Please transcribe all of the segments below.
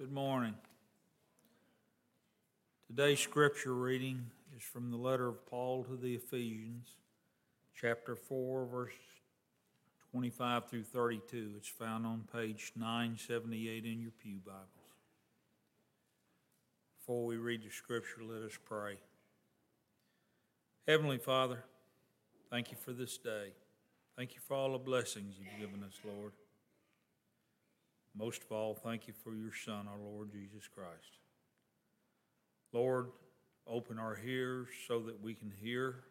Good morning. Today's scripture reading is from the letter of Paul to the Ephesians, chapter 4, verse 25 through 32. It's found on page 978 in your Pew Bibles. Before we read the scripture, let us pray. Heavenly Father, thank you for this day. Thank you for all the blessings you've given us, Lord. Most of all, thank you for your Son, our Lord Jesus Christ. Lord, open our ears so that we can hear.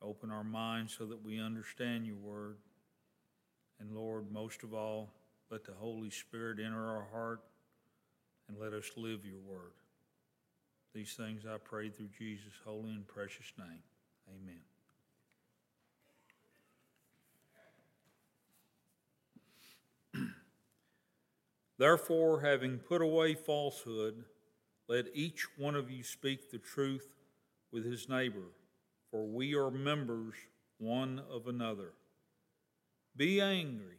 Open our minds so that we understand your word. And Lord, most of all, let the Holy Spirit enter our heart and let us live your word. These things I pray through Jesus' holy and precious name. Amen. Therefore, having put away falsehood, let each one of you speak the truth with his neighbor, for we are members one of another. Be angry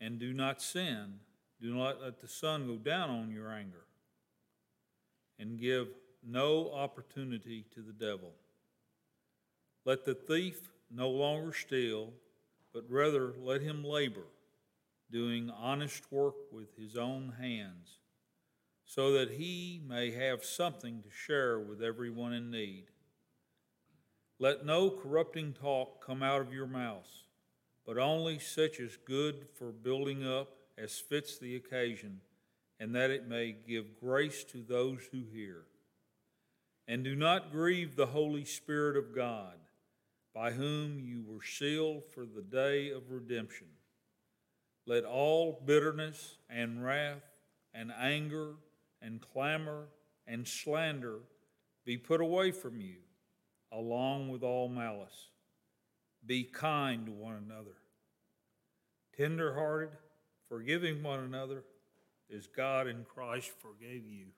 and do not sin. Do not let the sun go down on your anger, and give no opportunity to the devil. Let the thief no longer steal, but rather let him labor doing honest work with his own hands, so that he may have something to share with everyone in need. Let no corrupting talk come out of your mouths, but only such as good for building up as fits the occasion, and that it may give grace to those who hear. And do not grieve the Holy Spirit of God, by whom you were sealed for the day of redemption. Let all bitterness and wrath and anger and clamor and slander be put away from you, along with all malice. Be kind to one another, tenderhearted, forgiving one another, as God in Christ forgave you.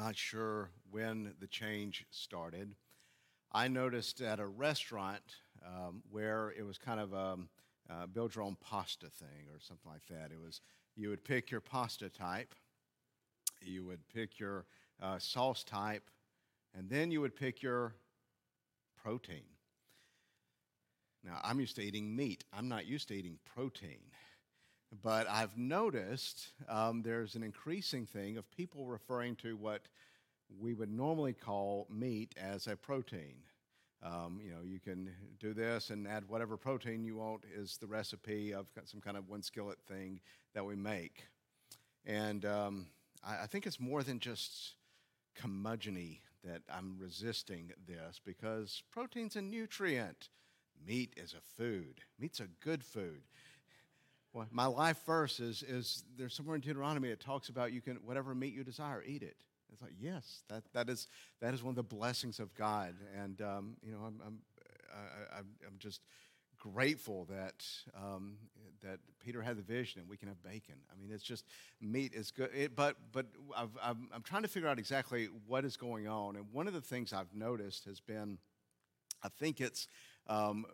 Not sure when the change started. I noticed at a restaurant um, where it was kind of a uh, build your own pasta thing or something like that. It was you would pick your pasta type, you would pick your uh, sauce type, and then you would pick your protein. Now, I'm used to eating meat. I'm not used to eating protein. But I've noticed um, there's an increasing thing of people referring to what we would normally call meat as a protein. Um, you know, you can do this and add whatever protein you want is the recipe of some kind of one skillet thing that we make. And um, I, I, think it's more than just curmudgeony that I'm resisting this because protein's a nutrient. Meat is a food. Meat's a good food. Well, my life verse is, is there's somewhere in Deuteronomy it talks about you can whatever meat you desire, eat it. It's like yes, that, that is that is one of the blessings of God, and um, you know I'm I'm I, am i am just grateful that um, that Peter had the vision and we can have bacon. I mean, it's just meat is good, it, but but i am I'm trying to figure out exactly what is going on, and one of the things I've noticed has been, I think it's. Um,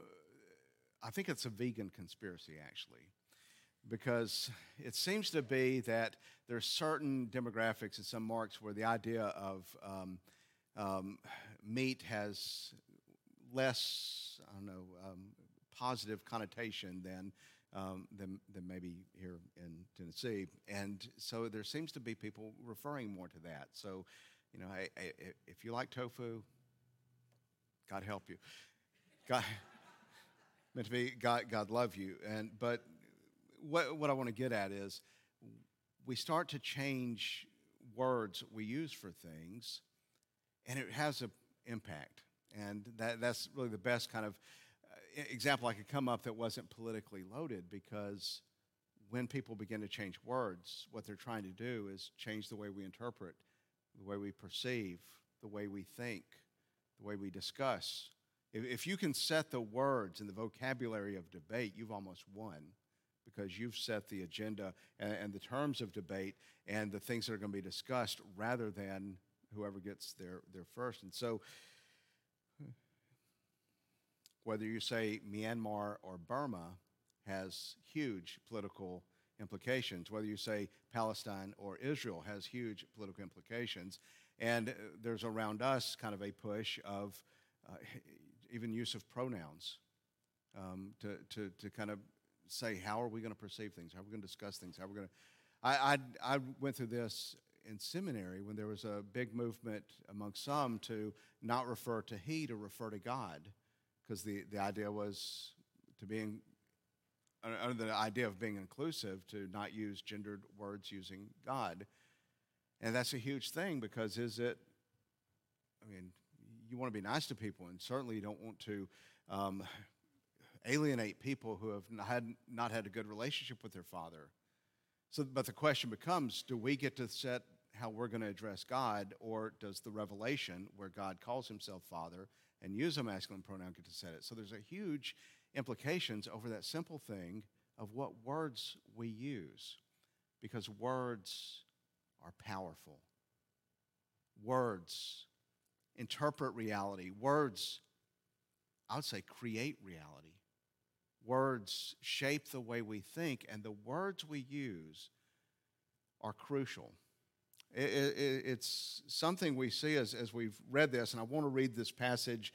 I think it's a vegan conspiracy, actually because it seems to be that there are certain demographics and some marks where the idea of um, um, meat has less, I don't know, um, positive connotation than, um, than, than maybe here in Tennessee. And so there seems to be people referring more to that. So, you know, I, I, if you like tofu, God help you. God, meant to be God, God love you. And, but what, what I want to get at is we start to change words we use for things, and it has an impact. And that, that's really the best kind of uh, example I could come up that wasn't politically loaded because when people begin to change words, what they're trying to do is change the way we interpret, the way we perceive, the way we think, the way we discuss If, if you can set the words and the vocabulary of debate, you've almost won because you've set the agenda and, and the terms of debate and the things that are going to be discussed rather than whoever gets there, there first. And so, whether you say Myanmar or Burma has huge political implications. Whether you say Palestine or Israel has huge political implications. And uh, there's around us kind of a push of uh, even use of pronouns um, to, to, to kind of say, how are we going to perceive things? How are we going to discuss things? How are we going to. I, I, I went through this in seminary when there was a big movement among some to not refer to he, to refer to God, because the, the idea was to be in, under the idea of being inclusive, to not use gendered words using God. And that's a huge thing because is it, I mean, you want to be nice to people, and certainly you don't want to um, alienate people who have not had, not had a good relationship with their father. So, but the question becomes do we get to set how we're going to address God, or does the revelation, where God calls himself Father and use a masculine pronoun, get to set it? So there's a huge implications over that simple thing of what words we use, because words are powerful. Words interpret reality. Words, I would say, create reality. Words shape the way we think, and the words we use are crucial. It, it, it's something we see as, as we've read this, and I want to read this passage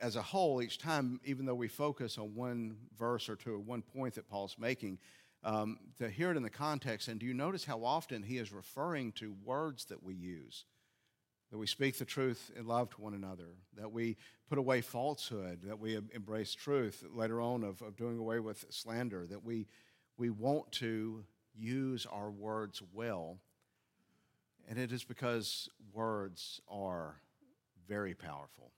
as a whole each time, even though we focus on one verse or two or one point that Paul's making, um, to hear it in the context. And do you notice how often he is referring to words that we use? That we speak the truth in love to one another, that we put away falsehood, that we embrace truth later on of, of doing away with slander, that we, we want to use our words well. And it is because words are very powerful.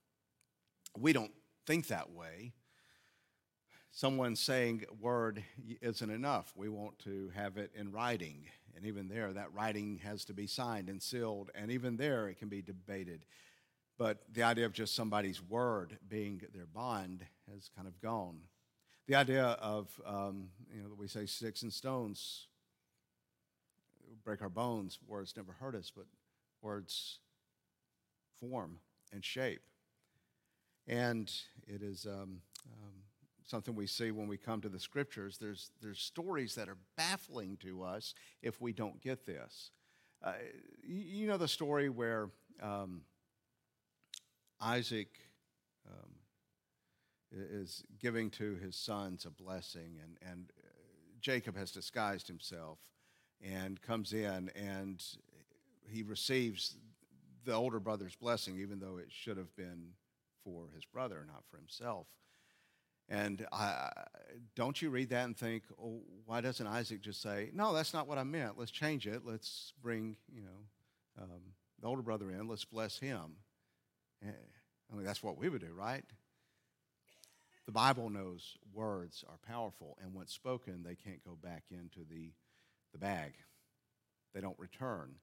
We don't think that way. Someone saying word isn't enough. We want to have it in writing. And even there, that writing has to be signed and sealed. And even there, it can be debated. But the idea of just somebody's word being their bond has kind of gone. The idea of, um, you know, that we say sticks and stones break our bones, words never hurt us, but words form and shape. And it is um, um, something we see when we come to the scriptures. There's, there's stories that are baffling to us if we don't get this. Uh, you know the story where um, Isaac um, is giving to his sons a blessing, and, and uh, Jacob has disguised himself and comes in, and he receives the older brother's blessing, even though it should have been for his brother, not for himself. And I, don't you read that and think, oh, why doesn't Isaac just say, no, that's not what I meant. Let's change it. Let's bring, you know, um, the older brother in. Let's bless him. Eh, I mean, that's what we would do, right? The Bible knows words are powerful, and once spoken, they can't go back into the, the bag. They don't return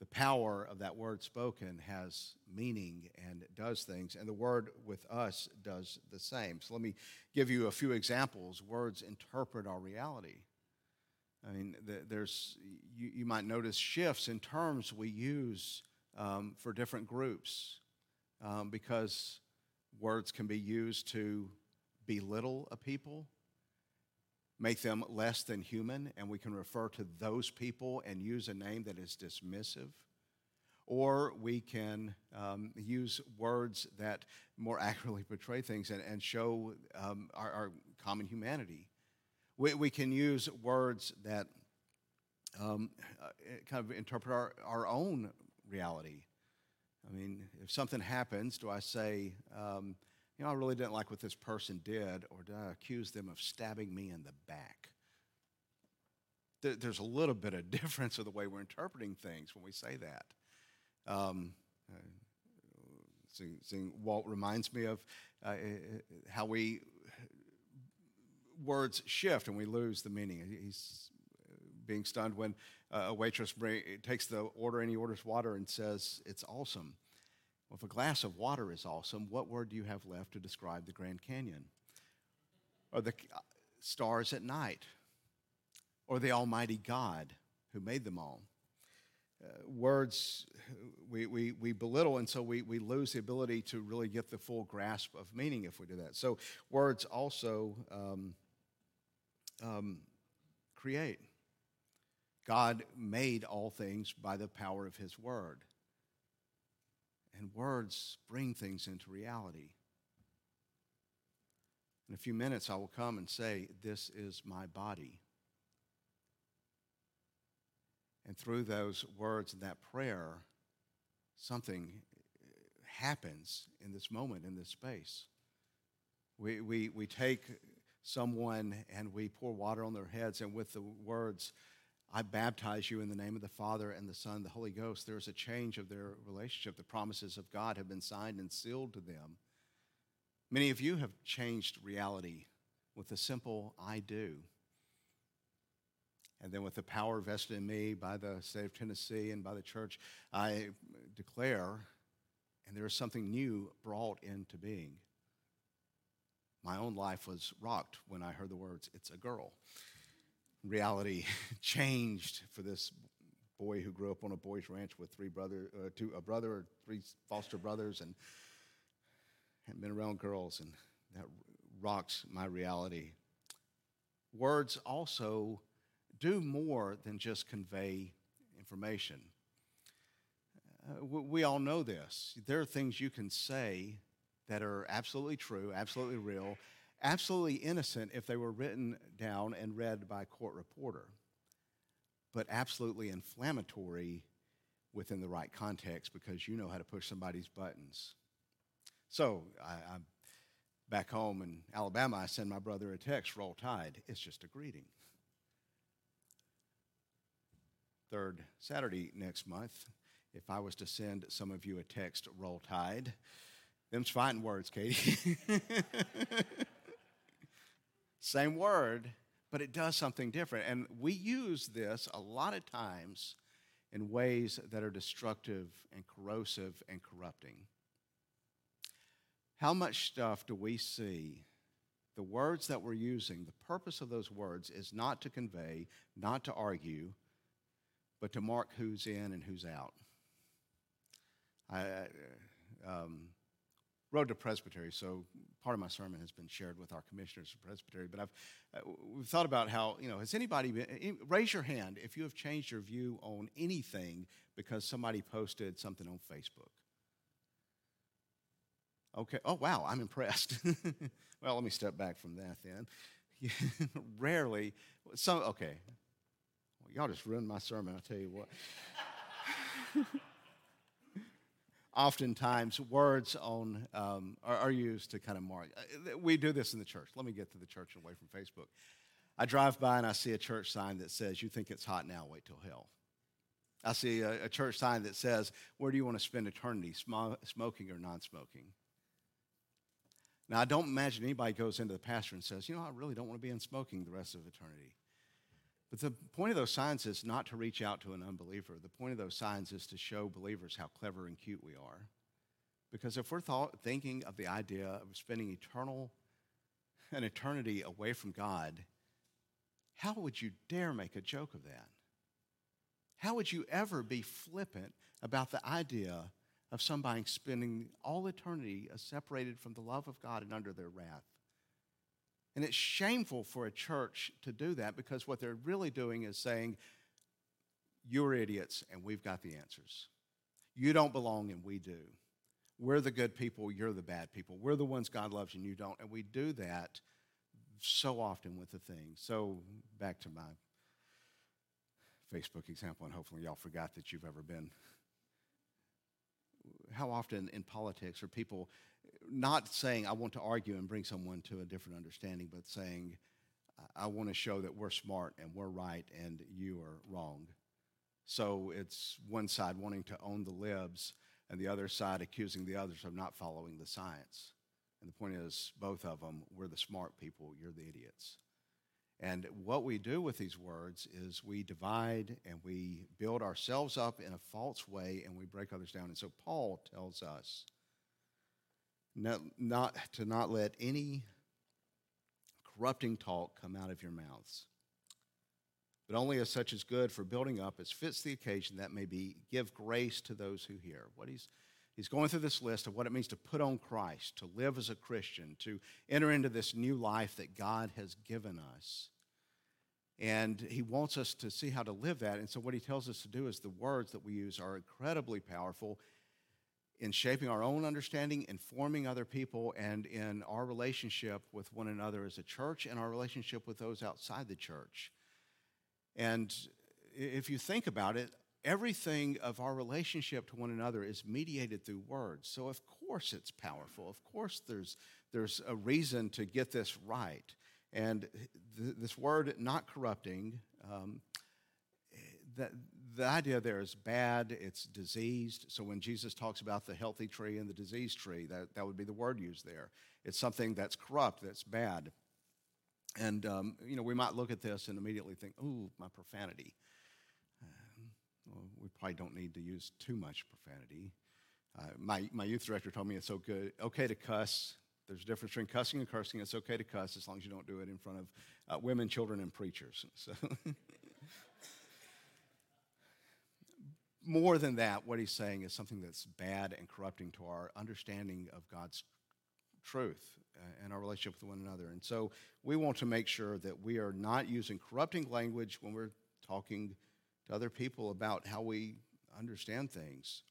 the power of that word spoken has meaning and does things, and the word with us does the same. So let me give you a few examples. Words interpret our reality. I mean, there's you, you might notice shifts in terms we use um, for different groups um, because words can be used to belittle a people make them less than human, and we can refer to those people and use a name that is dismissive. Or we can um, use words that more accurately portray things and, and show um, our, our, common humanity. We, we can use words that um, uh, kind of interpret our, our own reality. I mean, if something happens, do I say, um, you know, I really didn't like what this person did, or did I accuse them of stabbing me in the back? There's a little bit of difference of the way we're interpreting things when we say that. Um, uh, Walt reminds me of uh, uh how we words shift and we lose the meaning. He's being stunned when uh, a waitress bring, takes the order and he orders water and says, It's awesome. Well, if a glass of water is awesome, what word do you have left to describe the Grand Canyon? Or the uh, stars at night? Or the Almighty God who made them all? Uh, words we, we, we belittle, and so we, we lose the ability to really get the full grasp of meaning if we do that. So, words also um, um, create. God made all things by the power of His Word. And words bring things into reality. In a few minutes, I will come and say, This is my body. And through those words and that prayer, something happens in this moment, in this space. We, we, we take someone and we pour water on their heads, and with the words, I baptize you in the name of the Father and the Son the Holy Ghost, there's a change of their relationship. The promises of God have been signed and sealed to them. Many of you have changed reality with the simple I do. And then, with the power vested in me by the state of Tennessee and by the church, I declare, and there is something new brought into being. My own life was rocked when I heard the words, It's a girl. Reality changed for this boy who grew up on a boys' ranch with three brother, uh, two, a brother or three foster brothers, and had been around girls, and that rocks my reality. Words also do more than just convey information. Uh, we all know this. There are things you can say that are absolutely true, absolutely real, absolutely innocent if they were written down and read by a court reporter, but absolutely inflammatory within the right context because you know how to push somebody's buttons. So I, am back home in Alabama. I send my brother a text, roll tide. It's just a greeting third Saturday next month, if I was to send some of you a text, roll tide, them's fighting words, Katie. Same word, but it does something different. And we use this a lot of times in ways that are destructive and corrosive and corrupting. How much stuff do we see? The words that we're using, the purpose of those words is not to convey, not to argue, but to mark who's in and who's out. I um, rode to Presbytery, so part of my sermon has been shared with our commissioners of Presbytery. But I've uh, we've thought about how you know has anybody been, raise your hand if you have changed your view on anything because somebody posted something on Facebook. Okay. Oh wow, I'm impressed. well, let me step back from that then. Rarely, some okay. Y'all just ruined my sermon, I'll tell you what. Oftentimes, words on um, are, are, used to kind of mark. Uh, we do this in the church. Let me get to the church away from Facebook. I drive by and I see a church sign that says, "You think it's hot now? Wait till hell." I see a, a church sign that says, "Where do you want to spend eternity? Sm- smoking or non-smoking?" Now, I don't imagine anybody goes into the pastor and says, "You know, I really don't want to be in smoking the rest of eternity." But the point of those signs is not to reach out to an unbeliever. The point of those signs is to show believers how clever and cute we are. Because if we're thought, thinking of the idea of spending eternal an eternity away from God, how would you dare make a joke of that? How would you ever be flippant about the idea of somebody spending all eternity separated from the love of God and under their wrath? And it's shameful for a church to do that because what they're really doing is saying, You're idiots and we've got the answers. You don't belong and we do. We're the good people, you're the bad people. We're the ones God loves and you don't. And we do that so often with the things. So, back to my Facebook example, and hopefully y'all forgot that you've ever been. How often in politics are people not saying I want to argue and bring someone to a different understanding, but saying I want to show that we're smart and we're right and you are wrong. So it's one side wanting to own the libs and the other side accusing the others of not following the science. And the point is, both of them, we're the smart people, you're the idiots. And what we do with these words is we divide and we build ourselves up in a false way and we break others down. And so Paul tells us not, not to not let any corrupting talk come out of your mouths, but only as such is good for building up as fits the occasion that may be give grace to those who hear. What he's He's going through this list of what it means to put on Christ, to live as a Christian, to enter into this new life that God has given us. And he wants us to see how to live that. And so, what he tells us to do is the words that we use are incredibly powerful in shaping our own understanding, informing other people, and in our relationship with one another as a church and our relationship with those outside the church. And if you think about it, everything of our relationship to one another is mediated through words. So, of course, it's powerful. Of course, there's, there's a reason to get this right. And th- this word, not corrupting, um, that, the idea there is bad, it's diseased. So when Jesus talks about the healthy tree and the diseased tree, that, that would be the word used there. It's something that's corrupt, that's bad. And, um, you know, we might look at this and immediately think, ooh, my profanity. Um, well, we probably don't need to use too much profanity. Uh, my, my youth director told me it's so good, okay to cuss, there's a difference between cussing and cursing. It's okay to cuss as long as you don't do it in front of uh, women, children, and preachers. So, more than that, what he's saying is something that's bad and corrupting to our understanding of God's truth uh, and our relationship with one another. And so, we want to make sure that we are not using corrupting language when we're talking to other people about how we understand things.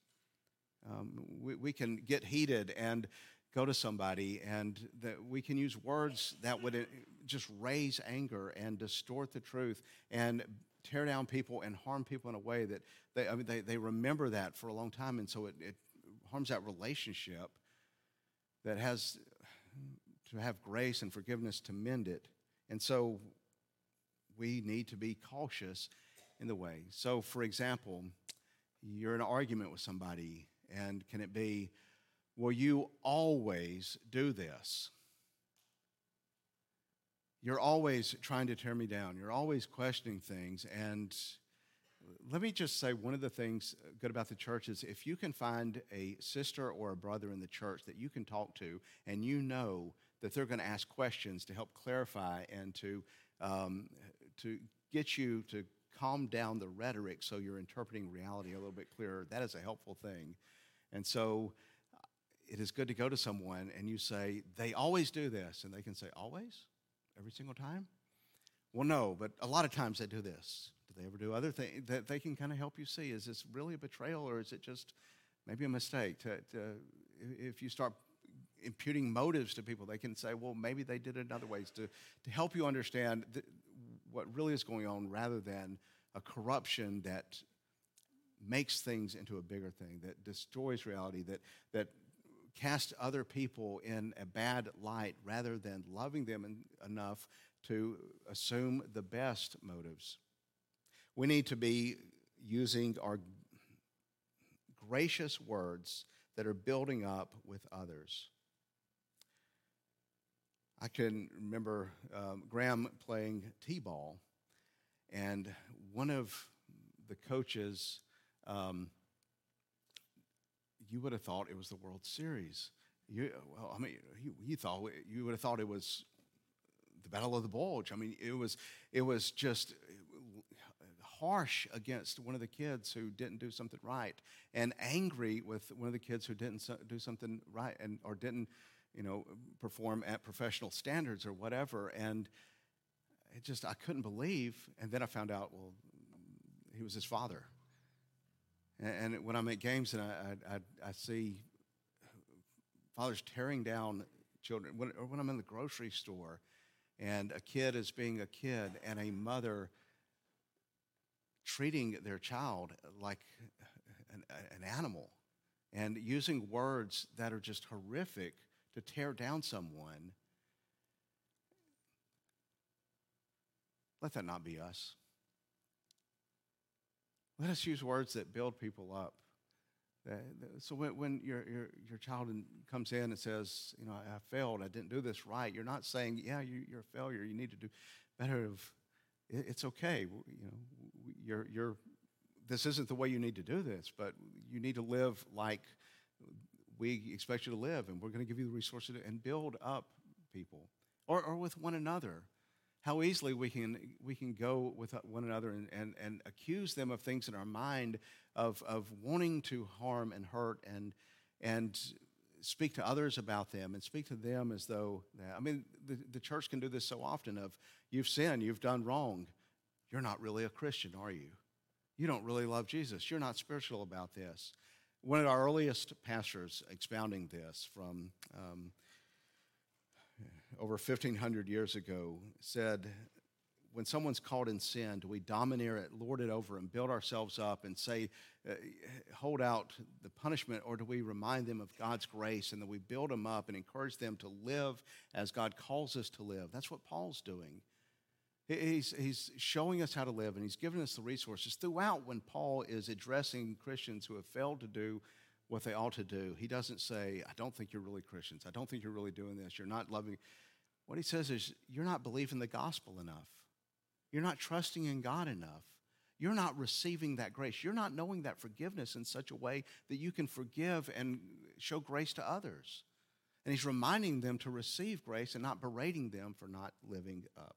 Um, we, we can get heated and go to somebody and that we can use words that would uh, just raise anger and distort the truth and tear down people and harm people in a way that they, I mean, they, they remember that for a long time. And so it, it harms that relationship that has to have grace and forgiveness to mend it. And so we need to be cautious in the way. So for example you're in an argument with somebody and can it be Will you always do this? You're always trying to tear me down. You're always questioning things. And let me just say one of the things good about the church is if you can find a sister or a brother in the church that you can talk to and you know that they're going to ask questions to help clarify and to, um, to get you to calm down the rhetoric so you're interpreting reality a little bit clearer, that is a helpful thing. And so, it is good to go to someone and you say, they always do this. And they can say, always? Every single time? Well, no, but a lot of times they do this. Do they ever do other things that they can kind of help you see? Is this really a betrayal or is it just maybe a mistake? To, to, if you start imputing motives to people, they can say, well, maybe they did it in other ways to, to help you understand th- what really is going on rather than a corruption that makes things into a bigger thing, that destroys reality, that, that cast other people in a bad light rather than loving them enough to assume the best motives. We need to be using our gracious words that are building up with others. I can remember um, Graham playing T ball, and one of the coaches um, you would have thought it was the World Series. You, well, I mean, you, you thought you would have thought it was the Battle of the Bulge. I mean, it was it was just harsh against one of the kids who didn't do something right, and angry with one of the kids who didn't do something right and or didn't, you know, perform at professional standards or whatever. And it just I couldn't believe. And then I found out, well, he was his father. And, and when I'm at games and I, I, I, see fathers tearing down children, when, or when I'm in the grocery store and a kid is being a kid and a mother treating their child like an, an animal and using words that are just horrific to tear down someone, let that not be us. Let us use words that build people up, So when, when your, your, your child comes in and says, you know, I failed, I didn't do this right, you're not saying, yeah, you, you're a failure, you need to do better. Of, it's okay, you know, you're, you're, this isn't the way you need to do this, but you need to live like we expect you to live, and we're going to give you the resources and build up people, or, or with one another. How easily we can we can go with one another and, and, and accuse them of things in our mind of, of wanting to harm and hurt and and speak to others about them and speak to them as though I mean the, the church can do this so often of you've sinned, you've done wrong, you're not really a Christian, are you? You don't really love Jesus. You're not spiritual about this. One of our earliest pastors expounding this from um, over 1,500 years ago said, when someone's caught in sin, do we domineer it, lord it over, and build ourselves up and say, uh, hold out the punishment, or do we remind them of God's grace and that we build them up and encourage them to live as God calls us to live? That's what Paul's doing. He's, he's showing us how to live, and he's given us the resources. Throughout, when Paul is addressing Christians who have failed to do what they ought to do, he doesn't say, I don't think you're really Christians. I don't think you're really doing this. You're not loving. What he says is, you're not believing the gospel enough. You're not trusting in God enough. You're not receiving that grace. You're not knowing that forgiveness in such a way that you can forgive and show grace to others. And he's reminding them to receive grace and not berating them for not living up.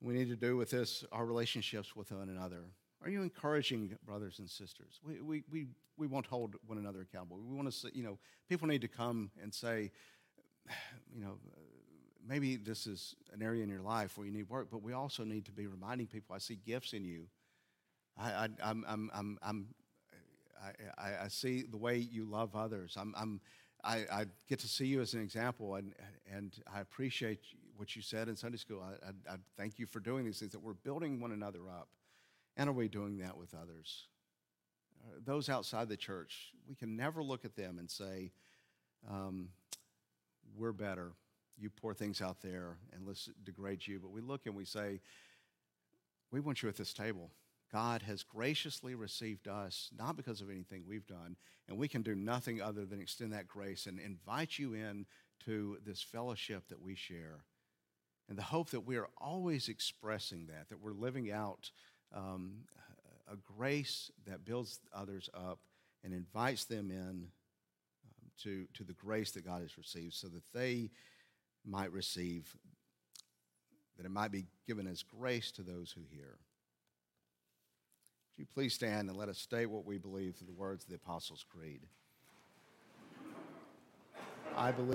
We need to do with this our relationships with one another. Are you encouraging brothers and sisters? We, we, we, we won't hold one another accountable. We want to say, you know, people need to come and say, you know, maybe this is an area in your life where you need work, but we also need to be reminding people I see gifts in you. I, I, I'm, I'm, I'm, I'm, I, I, see the way you love others. I'm, I'm, I, I get to see you as an example, and, and I appreciate what you said in Sunday school. I, I, I thank you for doing these things, that we're building one another up. And are we doing that with others? Uh, Those outside the church, we can never look at them and say, um, we're better. You pour things out there and let's degrade you. But we look and we say, we want you at this table. God has graciously received us, not because of anything we've done, and we can do nothing other than extend that grace and invite you in to this fellowship that we share. And the hope that we are always expressing that, that we're living out um, a grace that builds others up and invites them in um, to, to the grace that God has received so that they might receive, that it might be given as grace to those who hear. Would you please stand and let us state what we believe through the words of the Apostles' Creed? I believe.